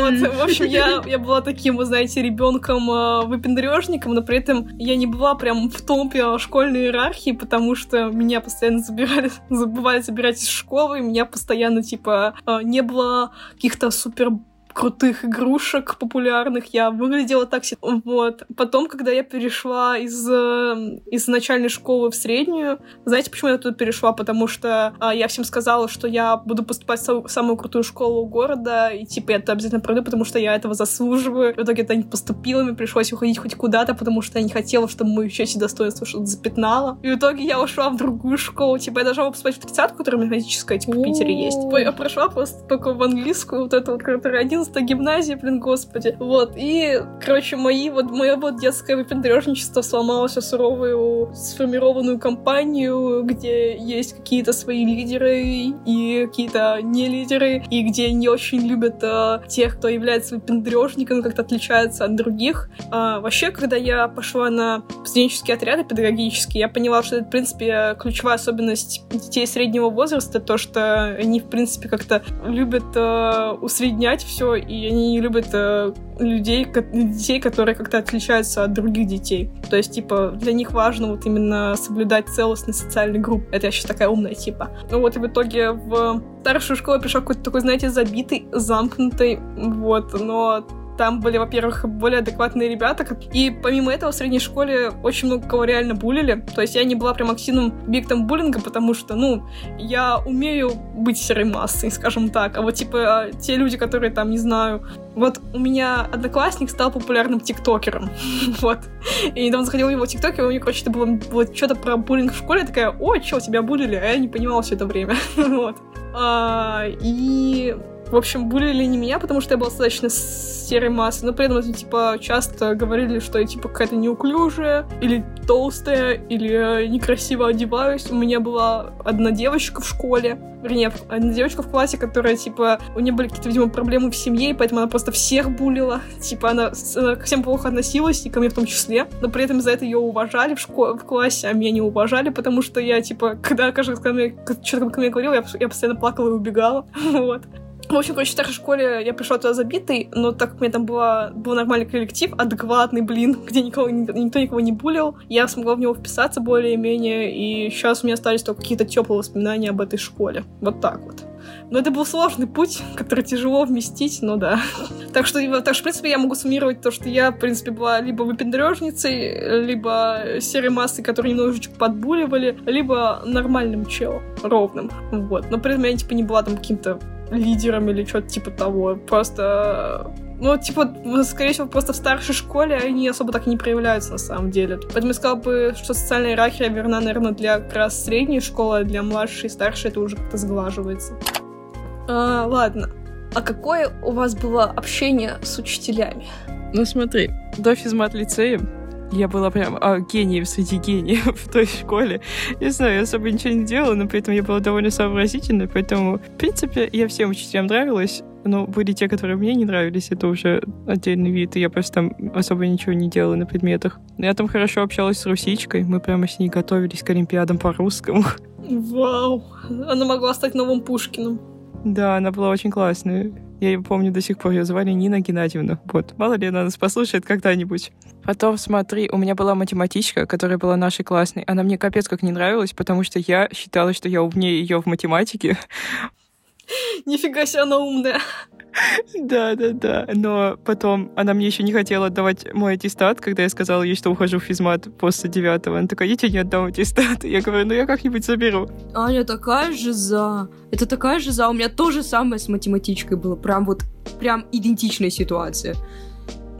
Speaker 3: вот, в общем, я, я была таким, вы знаете, ребенком э, выпендрежником, но при этом я не была прям в топе школьной иерархии, потому что меня постоянно забирали, забывали забирать из школы, и меня постоянно, типа, э, не было каких-то супер крутых игрушек популярных я выглядела так себе. Вот. Потом, когда я перешла из, э, из начальной школы в среднюю, знаете, почему я туда перешла? Потому что а, я всем сказала, что я буду поступать в самую крутую школу города, и типа я это обязательно пройду, потому что я этого заслуживаю. В итоге это не поступила мне пришлось уходить хоть куда-то, потому что я не хотела, чтобы мою честь и достоинство что-то запятнало. И в итоге я ушла в другую школу. Типа я должна была поступать в тридцатку, которая математическая, типа в Питере есть. Я прошла просто только в английскую, вот это вот, которая 11 90 гимназии, блин, господи. Вот, и, короче, мои, вот, мое вот детское выпендрежничество сломало все суровую сформированную компанию, где есть какие-то свои лидеры и какие-то не лидеры, и где не очень любят а, тех, кто является выпендрежником, как-то отличается от других. А, вообще, когда я пошла на студенческие отряды педагогические, я поняла, что это, в принципе, ключевая особенность детей среднего возраста, то, что они, в принципе, как-то любят а, усреднять все и они не любят э, людей, детей, которые как-то отличаются от других детей. То есть, типа, для них важно вот именно соблюдать целостность социальной группы. Это я сейчас такая умная, типа. Ну вот, и в итоге в старшую школу я пришла какой-то такой, знаете, забитый, замкнутый, вот, но там были, во-первых, более адекватные ребята. И помимо этого в средней школе очень много кого реально булили. То есть я не была прям активным объектом буллинга, потому что, ну, я умею быть серой массой, скажем так. А вот, типа, те люди, которые там, не знаю, вот у меня одноклассник стал популярным тиктокером. вот. И недавно заходила в его тикток, и у меня, короче, это было, было что-то про буллинг в школе. Я такая, о, что, тебя булили? А я не понимала все это время. вот. А, и в общем, булили не меня, потому что я была достаточно серой массой, но при этом, типа, часто говорили, что я, типа, какая-то неуклюжая, или толстая, или некрасиво одеваюсь. У меня была одна девочка в школе, вернее, одна девочка в классе, которая, типа, у нее были какие-то, видимо, проблемы в семье, и поэтому она просто всех булила. Типа, она, она ко всем плохо относилась, и ко мне в том числе. Но при этом за это ее уважали в, школе, в классе, а меня не уважали, потому что я, типа, когда каждый раз ко мне, что-то ко мне говорила, я, я постоянно плакала и убегала. вот. В общем, короче, в старшей школе я пришла туда забитой, но так как у меня там была, был нормальный коллектив, адекватный, блин, где никого, никто никого не булил, я смогла в него вписаться более-менее, и сейчас у меня остались только какие-то теплые воспоминания об этой школе. Вот так вот. Но это был сложный путь, который тяжело вместить, но да. Так что, так что, в принципе, я могу суммировать то, что я, в принципе, была либо выпендрежницей, либо серой массой, которые немножечко подбуливали, либо нормальным челом, ровным. Вот. Но при этом я, типа, не была там каким-то лидером или что-то типа того. Просто ну, типа, скорее всего, просто в старшей школе они особо так не проявляются на самом деле. Поэтому я сказала бы, что социальная иерархия верна, наверное, для как раз средней школы, а для младшей и старшей это уже как-то сглаживается. А, ладно. А какое у вас было общение с учителями?
Speaker 2: Ну, смотри, до физмат-лицея я была прям а, гением среди гениев в той школе. Не знаю, я особо ничего не делала, но при этом я была довольно сообразительной, поэтому, в принципе, я всем учителям нравилась, но были те, которые мне не нравились, это уже отдельный вид, и я просто там особо ничего не делала на предметах. Я там хорошо общалась с русичкой, мы прямо с ней готовились к олимпиадам по русскому.
Speaker 3: Вау! Она могла стать новым Пушкиным.
Speaker 2: Да, она была очень классная. Я ее помню до сих пор, ее звали Нина Геннадьевна. Вот, мало ли она нас послушает когда-нибудь. Потом, смотри, у меня была математичка, которая была нашей классной. Она мне капец как не нравилась, потому что я считала, что я умнее ее в математике.
Speaker 3: Нифига себе она умная.
Speaker 2: Да, да, да. Но потом она мне еще не хотела отдавать мой аттестат, когда я сказала ей, что ухожу в физмат после девятого. Она такая, я тебе не отдам аттестат. Я говорю, ну я как-нибудь заберу.
Speaker 1: Аня такая же за. Это такая же за. У меня то же самое с математичкой было. Прям вот, прям идентичная ситуация.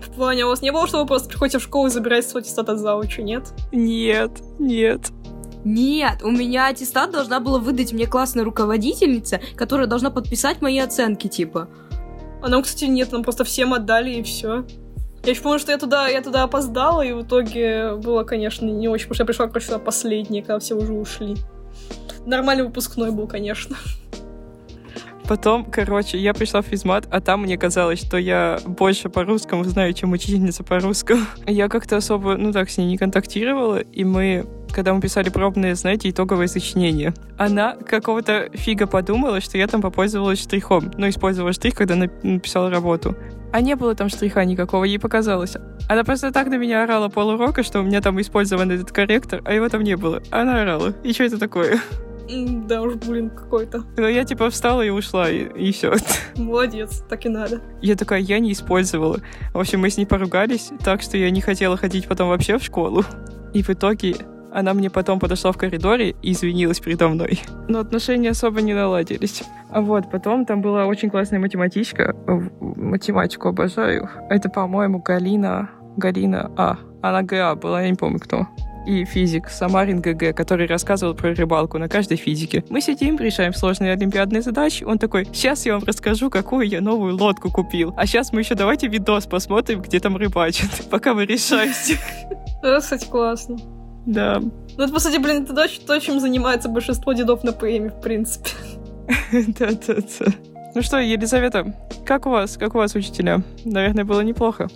Speaker 3: В плане, у вас не было, что вы просто приходите в школу и забираете свой аттестат от заучи, нет?
Speaker 2: Нет, нет.
Speaker 1: Нет, у меня аттестат должна была выдать мне классная руководительница, которая должна подписать мои оценки, типа.
Speaker 3: А нам, кстати, нет, нам просто всем отдали и все. Я еще помню, что я туда, я туда опоздала, и в итоге было, конечно, не очень, потому что я пришла, короче, сюда последняя, когда все уже ушли. Нормальный выпускной был, конечно.
Speaker 2: Потом, короче, я пришла в физмат, а там мне казалось, что я больше по-русскому знаю, чем учительница по-русскому. Я как-то особо, ну так, с ней не контактировала, и мы когда мы писали пробные, знаете, итоговые сочинения. Она какого-то фига подумала, что я там попользовалась штрихом. Ну, использовала штрих, когда написала работу. А не было там штриха никакого, ей показалось. Она просто так на меня орала полурока, что у меня там использован этот корректор, а его там не было. Она орала. И что это такое?
Speaker 3: Да уж, блин, какой-то.
Speaker 2: Ну, я типа встала и ушла, и, и все.
Speaker 3: Молодец, так и надо.
Speaker 2: Я такая, я не использовала. В общем, мы с ней поругались, так что я не хотела ходить потом вообще в школу. И в итоге она мне потом подошла в коридоре и извинилась передо мной. Но отношения особо не наладились. А вот потом там была очень классная математичка. Математику обожаю. Это, по-моему, Галина... Галина А. Она ГА была, я не помню кто и физик Самарин ГГ, который рассказывал про рыбалку на каждой физике. Мы сидим, решаем сложные олимпиадные задачи. Он такой, сейчас я вам расскажу, какую я новую лодку купил. А сейчас мы еще давайте видос посмотрим, где там рыбачат, пока вы решаете.
Speaker 3: Это, кстати, классно.
Speaker 2: Да.
Speaker 3: Ну, это, по сути, блин, это то, чем занимается большинство дедов на ПМ, в принципе.
Speaker 2: Да-да-да. Ну что, Елизавета, как у вас? Как у вас учителя? Наверное, было неплохо.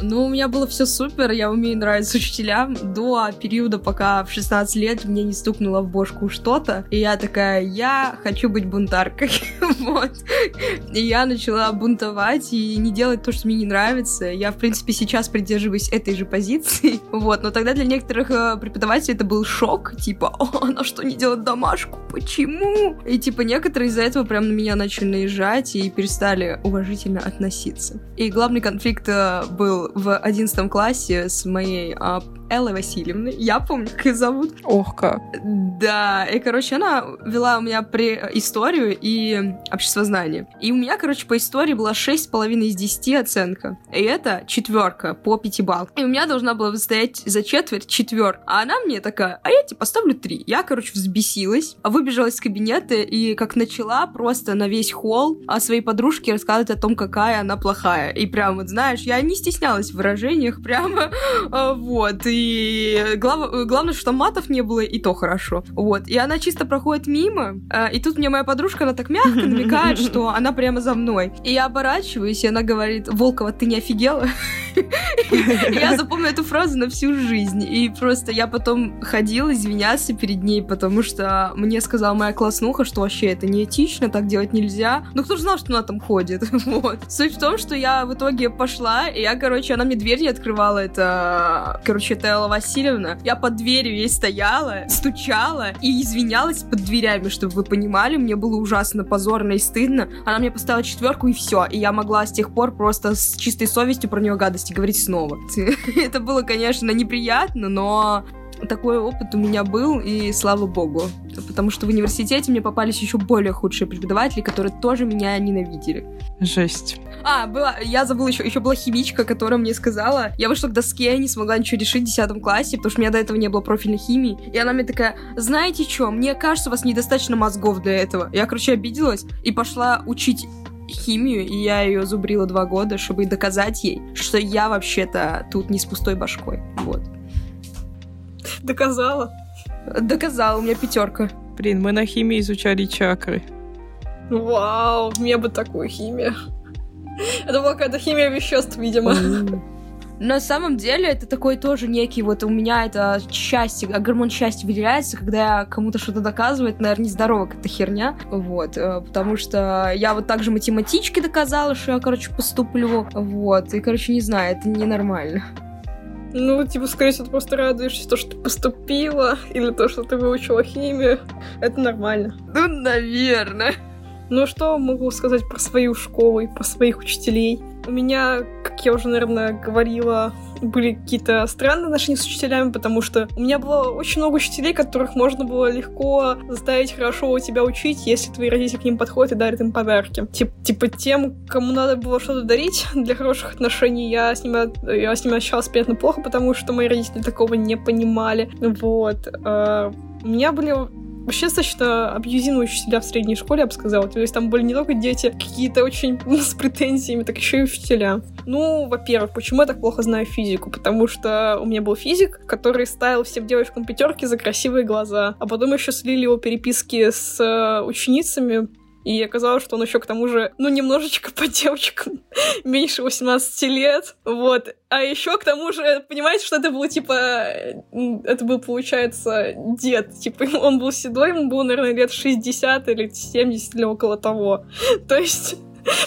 Speaker 1: Ну, у меня было все супер, я умею нравиться учителям до периода, пока в 16 лет мне не стукнуло в бошку что-то, и я такая, я хочу быть бунтаркой, вот. И я начала бунтовать и не делать то, что мне не нравится. Я, в принципе, сейчас придерживаюсь этой же позиции, вот, но тогда для некоторых э, преподавателей это был шок, типа, она что, не делает домашку? Почему? И, типа, некоторые из-за этого прям на меня начали наезжать и перестали уважительно относиться. И главный конфликт э, был в одиннадцатом классе с моей а, Эллой Васильевной. Я помню, как ее зовут.
Speaker 2: Ох, как.
Speaker 1: Да, и, короче, она вела у меня при историю и обществознание. И у меня, короче, по истории была 6,5 из 10 оценка. И это четверка по 5 балл. И у меня должна была выстоять за четверть четвер. А она мне такая, а я тебе поставлю 3. Я, короче, взбесилась, выбежала из кабинета и как начала просто на весь холл о своей подружке рассказывать о том, какая она плохая. И прям, вот знаешь, я не стеснялась в выражениях, прямо а, вот. И и глав... главное, что матов не было, и то хорошо. Вот. И она чисто проходит мимо, э, и тут мне моя подружка, она так мягко намекает, что она прямо за мной. И я оборачиваюсь, и она говорит, Волкова, ты не офигела? Я запомню эту фразу на всю жизнь. И просто я потом ходила извиняться перед ней, потому что мне сказала моя класснуха, что вообще это неэтично, так делать нельзя. Ну кто же знал, что она там ходит? Вот. Суть в том, что я в итоге пошла, и я, короче, она мне дверь не открывала, это, короче, это Элла Васильевна. Я под дверью ей стояла, стучала и извинялась под дверями, чтобы вы понимали. Мне было ужасно позорно и стыдно. Она мне поставила четверку и все. И я могла с тех пор просто с чистой совестью про нее гадости говорить снова. Это было, конечно, неприятно, но такой опыт у меня был, и слава богу. Потому что в университете мне попались еще более худшие преподаватели, которые тоже меня ненавидели.
Speaker 2: Жесть.
Speaker 1: А, была, я забыла еще, еще была химичка, которая мне сказала, я вышла к доске, не смогла ничего решить в 10 классе, потому что у меня до этого не было профильной химии. И она мне такая, знаете что, мне кажется, у вас недостаточно мозгов для этого. Я, короче, обиделась и пошла учить химию, и я ее зубрила два года, чтобы доказать ей, что я вообще-то тут не с пустой башкой. Вот.
Speaker 3: Доказала?
Speaker 1: Доказала, у меня пятерка.
Speaker 2: Блин, мы на химии изучали чакры.
Speaker 3: Вау, мне бы такую химию. Это была какая-то химия веществ, видимо.
Speaker 1: На самом деле это такой тоже некий, вот у меня это счастье, а гормон счастья выделяется, когда я кому-то что-то доказываю, это, наверное, нездорово какая-то херня, вот, э, потому что я вот также математичке доказала, что я, короче, поступлю, вот, и, короче, не знаю, это ненормально.
Speaker 3: Ну, типа, скорее всего, ты просто радуешься, то, что ты поступила, или то, что ты выучила химию. Это нормально.
Speaker 1: Ну, наверное.
Speaker 3: Ну, что могу сказать про свою школу и про своих учителей? У меня, как я уже, наверное, говорила, были какие-то странные отношения с учителями, потому что у меня было очень много учителей, которых можно было легко заставить хорошо у тебя учить, если твои родители к ним подходят и дарят им подарки. Тип, типа тем, кому надо было что-то дарить для хороших отношений, я с ними, я с ними общалась приятно плохо, потому что мои родители такого не понимали. Вот. А, у меня были вообще достаточно абьюзивные учителя в средней школе, я бы сказала. То есть там были не только дети какие-то очень с претензиями, так еще и учителя. Ну, во-первых, почему я так плохо знаю физику? Потому что у меня был физик, который ставил всем девочкам пятерки за красивые глаза, а потом еще слили его переписки с э, ученицами и оказалось, что он еще к тому же, ну, немножечко по девочкам меньше 18 лет. Вот. А еще к тому же, понимаете, что это было типа... Это был, получается, дед. Типа, он был седой, ему было, наверное, лет 60 или 70 или около того. То есть...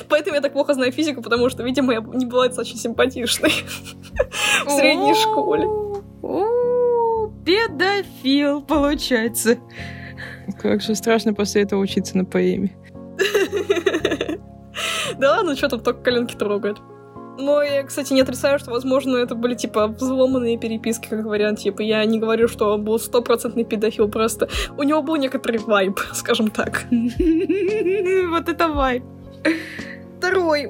Speaker 3: Поэтому я так плохо знаю физику, потому что, видимо, я не была очень симпатичной в средней школе.
Speaker 1: Педофил, получается.
Speaker 2: Как же страшно после этого учиться на поэме.
Speaker 3: Да ладно, что там только коленки трогает. Но я, кстати, не отрицаю, что, возможно, это были, типа, взломанные переписки, как вариант. Типа, я не говорю, что он был стопроцентный педофил, просто у него был некоторый вайб, скажем так.
Speaker 1: Вот это вайб
Speaker 3: второй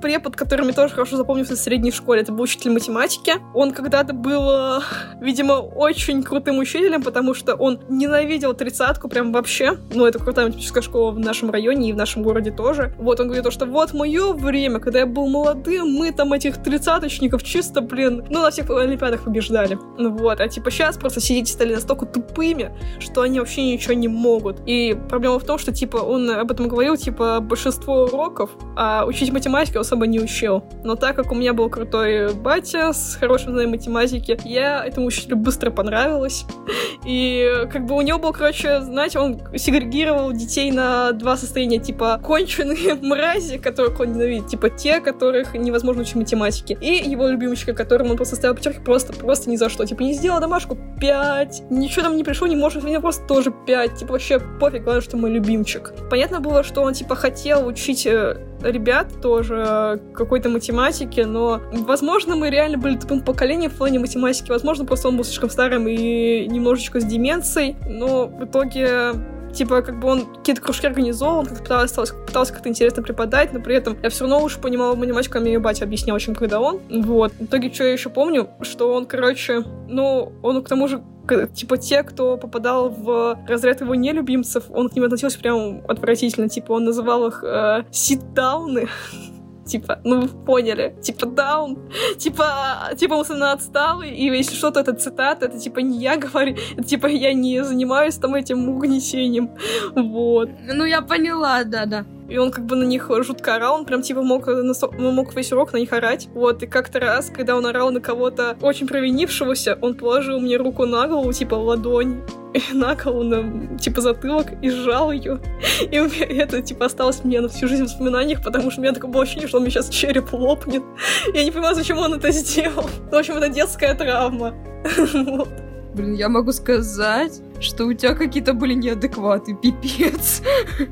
Speaker 3: препод, который мне тоже хорошо запомнился в средней школе, это был учитель математики. Он когда-то был, видимо, очень крутым учителем, потому что он ненавидел тридцатку прям вообще. Ну, это крутая математическая школа в нашем районе и в нашем городе тоже. Вот, он говорит, что вот мое время, когда я был молодым, мы там этих тридцаточников чисто, блин, ну, на всех олимпиадах побеждали. Ну, вот, а типа сейчас просто сидите стали настолько тупыми, что они вообще ничего не могут. И проблема в том, что, типа, он об этом говорил, типа, большинство уроков, а а учить математику особо не учил. Но так как у меня был крутой батя с хорошим знанием математики, я этому учителю быстро понравилась. И как бы у него был, короче, знаете, он сегрегировал детей на два состояния, типа конченые мрази, которых он ненавидит, типа те, которых невозможно учить математике, и его любимчика, которому он просто ставил пятерки просто, просто ни за что. Типа не сделал домашку 5, ничего там не пришло, не может, меня просто тоже 5. Типа вообще пофиг, главное, что мой любимчик. Понятно было, что он типа хотел учить э, ребят тоже какой-то математики, но, возможно, мы реально были тупым поколением в плане математики, возможно, просто он был слишком старым и немножечко с деменцией, но в итоге типа, как бы он какие-то кружки организовал, как-то пытался, пытался как-то интересно преподать, но при этом я все равно лучше понимала математику, а мне батя объяснял, чем когда он. Вот. В итоге, что я еще помню, что он, короче, ну, он к тому же типа те, кто попадал в разряд его нелюбимцев, он к ним относился прям отвратительно. Типа он называл их э, сит-дауны. типа, ну вы поняли, типа даун, типа, типа он отсталый, и если что-то это цитата, это типа не я говорю, это типа я не занимаюсь там этим угнетением, вот.
Speaker 1: Ну я поняла, да-да
Speaker 3: и он как бы на них жутко орал, он прям типа мог, мог весь урок на них орать. Вот, и как-то раз, когда он орал на кого-то очень провинившегося, он положил мне руку на голову, типа ладонь, на голову, на, типа, затылок, и сжал ее. И это, типа, осталось мне на всю жизнь в воспоминаниях, потому что у меня такое было ощущение, что он мне сейчас череп лопнет. Я не понимаю, зачем он это сделал. В общем, это детская травма.
Speaker 1: Блин, я могу сказать, что у тебя какие-то были неадекваты, пипец.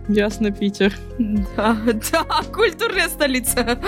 Speaker 2: Ясно, Питер.
Speaker 1: Да, да, культурная столица.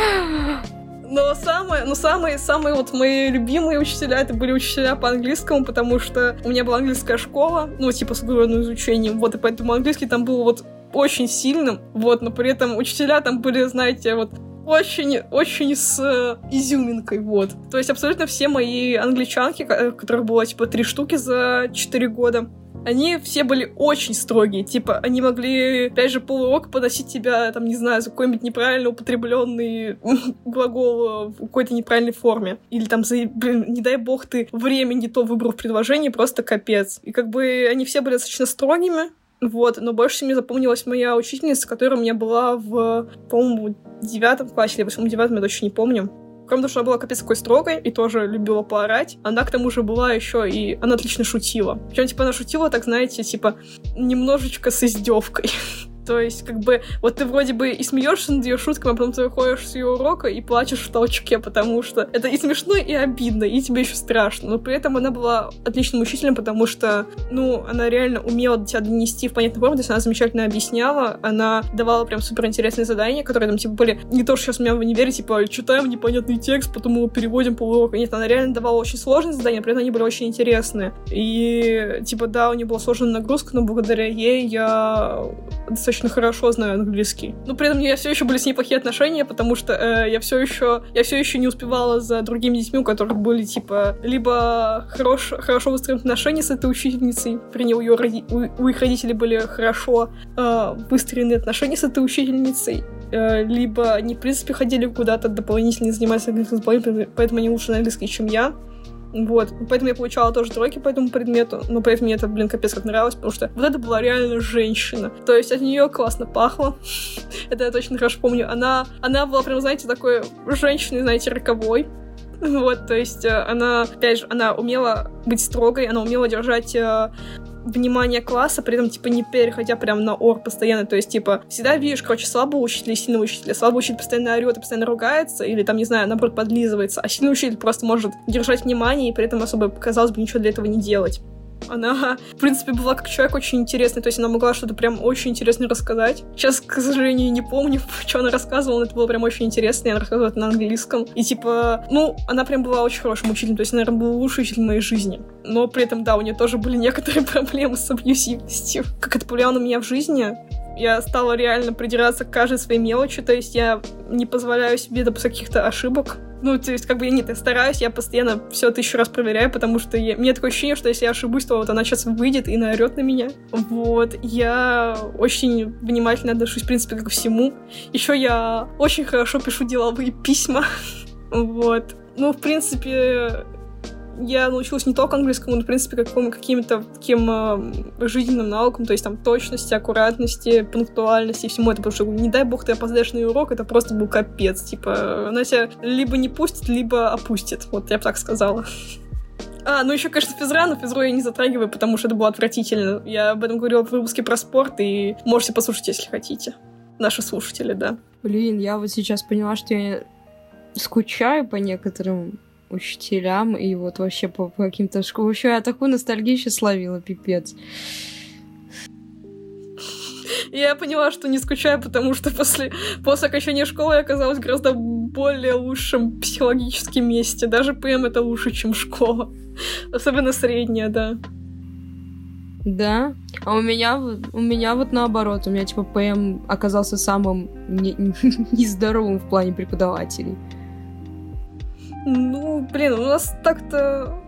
Speaker 3: Но самые, ну самые, самые вот мои любимые учителя, это были учителя по английскому, потому что у меня была английская школа, ну, типа, с углубленным изучением, вот, и поэтому английский там был вот очень сильным, вот, но при этом учителя там были, знаете, вот очень-очень с э, изюминкой, вот. То есть абсолютно все мои англичанки, которых было, типа, три штуки за четыре года, они все были очень строгие. Типа, они могли, опять же, полурока подносить тебя, там, не знаю, за какой-нибудь неправильно употребленный глагол в какой-то неправильной форме. Или там, за, блин, не дай бог, ты время не то выбрал в предложении, просто капец. И как бы они все были достаточно строгими, вот, но больше всего мне запомнилась моя учительница, которая у меня была в, по-моему, девятом классе или восьмом девятом, я точно не помню. Что она была капец такой строгой и тоже любила поорать, она к тому же была еще и... Она отлично шутила. Причем, типа, она шутила, так знаете, типа, немножечко с издевкой. То есть, как бы, вот ты вроде бы и смеешься над ее шутками, а потом ты выходишь с ее урока и плачешь в толчке, потому что это и смешно, и обидно, и тебе еще страшно. Но при этом она была отличным учителем, потому что, ну, она реально умела тебя донести в понятной форме, то есть она замечательно объясняла, она давала прям супер интересные задания, которые там, типа, были не то, что сейчас у меня в универе, типа, читаем непонятный текст, потом его переводим по уроку. Нет, она реально давала очень сложные задания, при этом они были очень интересные. И, типа, да, у нее была сложная нагрузка, но благодаря ей я достаточно хорошо знаю английский. Но при этом у меня все еще были с ней плохие отношения, потому что э, я все еще я все еще не успевала за другими детьми, у которых были типа либо хорош, хорошо выстроены отношения с этой учительницей, при ней у, ее у, у их родителей были хорошо э, выстроены отношения с этой учительницей, э, либо они в принципе ходили куда-то дополнительно заниматься английским, поэтому они лучше на английский, чем я. Вот. Поэтому я получала тоже тройки по этому предмету, но поэтому мне это, блин, капец как нравилось, потому что вот это была реально женщина. То есть от нее классно пахло. это я точно хорошо помню. Она, она была прям, знаете, такой женщиной, знаете, роковой. Вот, то есть э, она, опять же, она умела быть строгой, она умела держать э, внимание класса, при этом, типа, не переходя прям на ор постоянно, то есть, типа, всегда видишь, короче, слабого учителя и сильного учителя. Слабый учитель постоянно орет и постоянно ругается, или там, не знаю, наоборот, подлизывается, а сильный учитель просто может держать внимание и при этом особо, казалось бы, ничего для этого не делать. Она, в принципе, была как человек очень интересный, то есть она могла что-то прям очень интересное рассказать. Сейчас, к сожалению, не помню, что она рассказывала, но это было прям очень интересно, и она рассказывала это на английском. И типа, ну, она прям была очень хорошим учителем, то есть, наверное, был лучший учитель в моей жизни. Но при этом, да, у нее тоже были некоторые проблемы с абьюзивностью. Как это повлияло на меня в жизни? Я стала реально придираться к каждой своей мелочи, то есть я не позволяю себе допускать каких-то ошибок. Ну, то есть, как бы, нет, я стараюсь, я постоянно все еще раз проверяю, потому что я, мне такое ощущение, что если я ошибусь, то вот она сейчас выйдет и наорет на меня. Вот, я очень внимательно отношусь, в принципе, к всему. Еще я очень хорошо пишу деловые письма. Вот. Ну, в принципе, я научилась не только английскому, но, в принципе, какому, каким-то таким э, жизненным навыкам, то есть там точности, аккуратности, пунктуальности и всему это, потому что, не дай бог, ты опоздаешь на урок, это просто был капец. Типа, она тебя либо не пустит, либо опустит. Вот я бы так сказала. А, ну еще, конечно, физра, но физру я не затрагиваю, потому что это было отвратительно. Я об этом говорила в выпуске про спорт, и можете послушать, если хотите. Наши слушатели, да.
Speaker 1: Блин, я вот сейчас поняла, что я скучаю по некоторым учителям и вот вообще по, по каким-то школам. Вообще я такую ностальгию сейчас словила, пипец.
Speaker 3: Я поняла, что не скучаю, потому что после, после окончания школы я оказалась в гораздо более лучшем психологическом месте. Даже ПМ это лучше, чем школа. Особенно средняя, да.
Speaker 1: Да. А у меня вот у меня вот наоборот, у меня типа ПМ оказался самым не, нездоровым в плане преподавателей.
Speaker 3: Ну, блин, у нас так-то...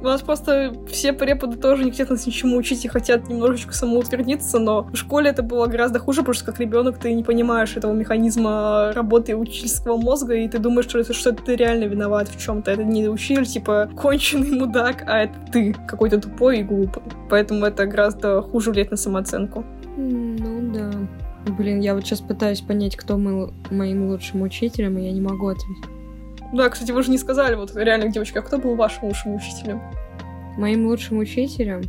Speaker 3: У нас просто все преподы тоже не хотят нас ничему учить и хотят немножечко самоутвердиться, но в школе это было гораздо хуже, потому что как ребенок ты не понимаешь этого механизма работы учительского мозга, и ты думаешь, что это, что ты реально виноват в чем-то. Это не учитель, типа, конченый мудак, а это ты какой-то тупой и глупый. Поэтому это гораздо хуже влияет на самооценку.
Speaker 1: Ну да. Блин, я вот сейчас пытаюсь понять, кто был моим лучшим учителем, и я не могу ответить.
Speaker 3: Да, кстати, вы же не сказали, вот реально, девочка, а кто был вашим лучшим учителем?
Speaker 1: Моим лучшим учителем?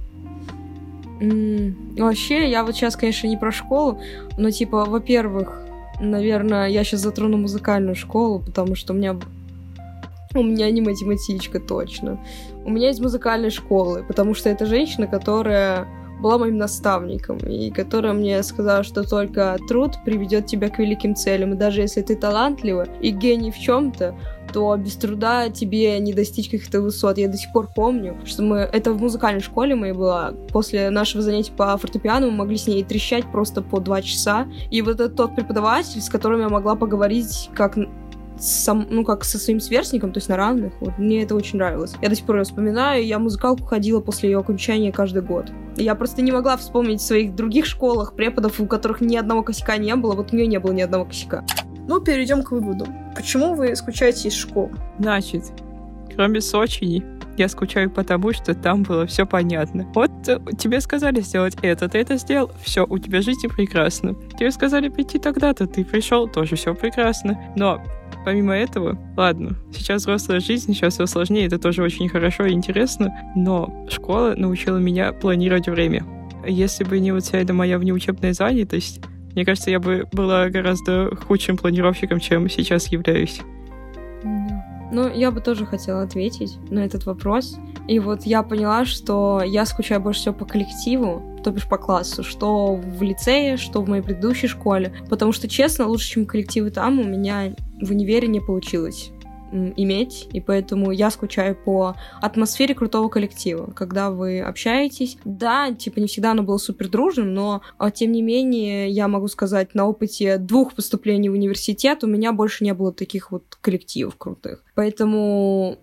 Speaker 1: М-м, вообще, я вот сейчас, конечно, не про школу, но, типа, во-первых, наверное, я сейчас затрону музыкальную школу, потому что у меня у меня не математичка точно. У меня есть музыкальная школы, потому что это женщина, которая была моим наставником, и которая мне сказала, что только труд приведет тебя к великим целям. И даже если ты талантлива и гений в чем-то, то без труда тебе не достичь каких-то высот. Я до сих пор помню, что мы... Это в музыкальной школе моей была. После нашего занятия по фортепиано мы могли с ней трещать просто по два часа. И вот это тот преподаватель, с которым я могла поговорить как сам, ну, как со своим сверстником, то есть на равных. Вот, мне это очень нравилось. Я до сих пор ее вспоминаю, я музыкалку ходила после ее окончания каждый год. Я просто не могла вспомнить в своих других школах преподов, у которых ни одного косяка не было, вот у нее не было ни одного косяка.
Speaker 3: Ну, перейдем к выводу. Почему вы скучаете из школы?
Speaker 2: Значит, кроме Сочи, я скучаю потому, что там было все понятно. Вот э, тебе сказали сделать это, ты это сделал, все, у тебя жизнь прекрасна. Тебе сказали прийти тогда-то, ты пришел, тоже все прекрасно. Но помимо этого, ладно, сейчас взрослая жизнь, сейчас все сложнее, это тоже очень хорошо и интересно, но школа научила меня планировать время. Если бы не вот вся эта моя внеучебная занятость, Мне кажется, я бы была гораздо худшим планировщиком, чем сейчас являюсь.
Speaker 1: Ну, я бы тоже хотела ответить на этот вопрос. И вот я поняла, что я скучаю больше всего по коллективу, то бишь по классу, что в лицее, что в моей предыдущей школе. Потому что, честно, лучше, чем коллективы там, у меня в универе не получилось иметь, и поэтому я скучаю по атмосфере крутого коллектива, когда вы общаетесь. Да, типа не всегда оно было супер дружным, но а, тем не менее я могу сказать, на опыте двух поступлений в университет у меня больше не было таких вот коллективов крутых. Поэтому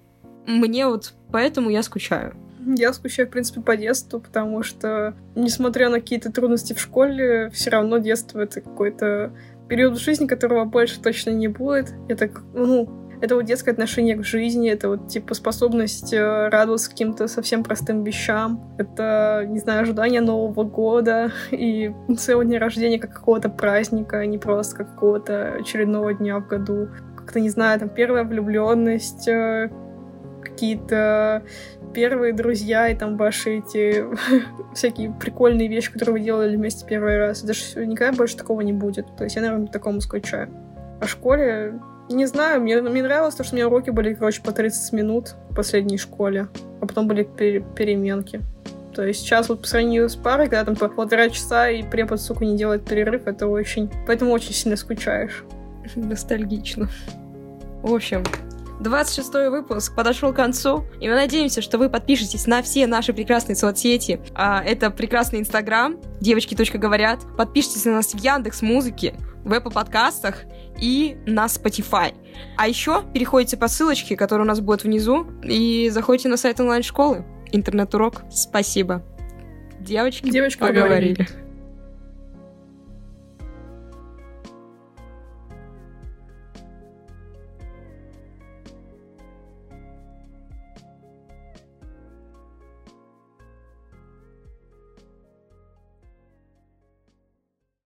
Speaker 1: мне вот поэтому я скучаю.
Speaker 3: Я скучаю, в принципе, по детству, потому что, несмотря на какие-то трудности в школе, все равно детство — это какой-то период в жизни, которого больше точно не будет. Это, ну, это вот детское отношение к жизни, это вот, типа, способность э, радоваться каким-то совсем простым вещам. Это, не знаю, ожидание Нового года и целого дня рождения как какого-то праздника, а не просто как какого-то очередного дня в году. Как-то, не знаю, там, первая влюбленность, э, какие-то первые друзья и там ваши эти всякие прикольные вещи, которые вы делали вместе первый раз. Даже никогда больше такого не будет. То есть я, наверное, такому скучаю. О школе не знаю, мне, мне нравилось то, что у меня уроки были, короче, по 30 минут в последней школе, а потом были пер переменки. То есть сейчас вот по сравнению с парой, когда там по полтора часа и препод, сука, не делает перерыв, это очень... Поэтому очень сильно скучаешь.
Speaker 1: Ностальгично. В общем, 26 выпуск подошел к концу, и мы надеемся, что вы подпишетесь на все наши прекрасные соцсети. А, это прекрасный Инстаграм, девочки. говорят. Подпишитесь на нас в Яндекс Музыке, в Apple подкастах и на Spotify. А еще переходите по ссылочке, которая у нас будет внизу, и заходите на сайт онлайн-школы. Интернет-урок. Спасибо. Девочки,
Speaker 3: Девочки поговорили. поговорили.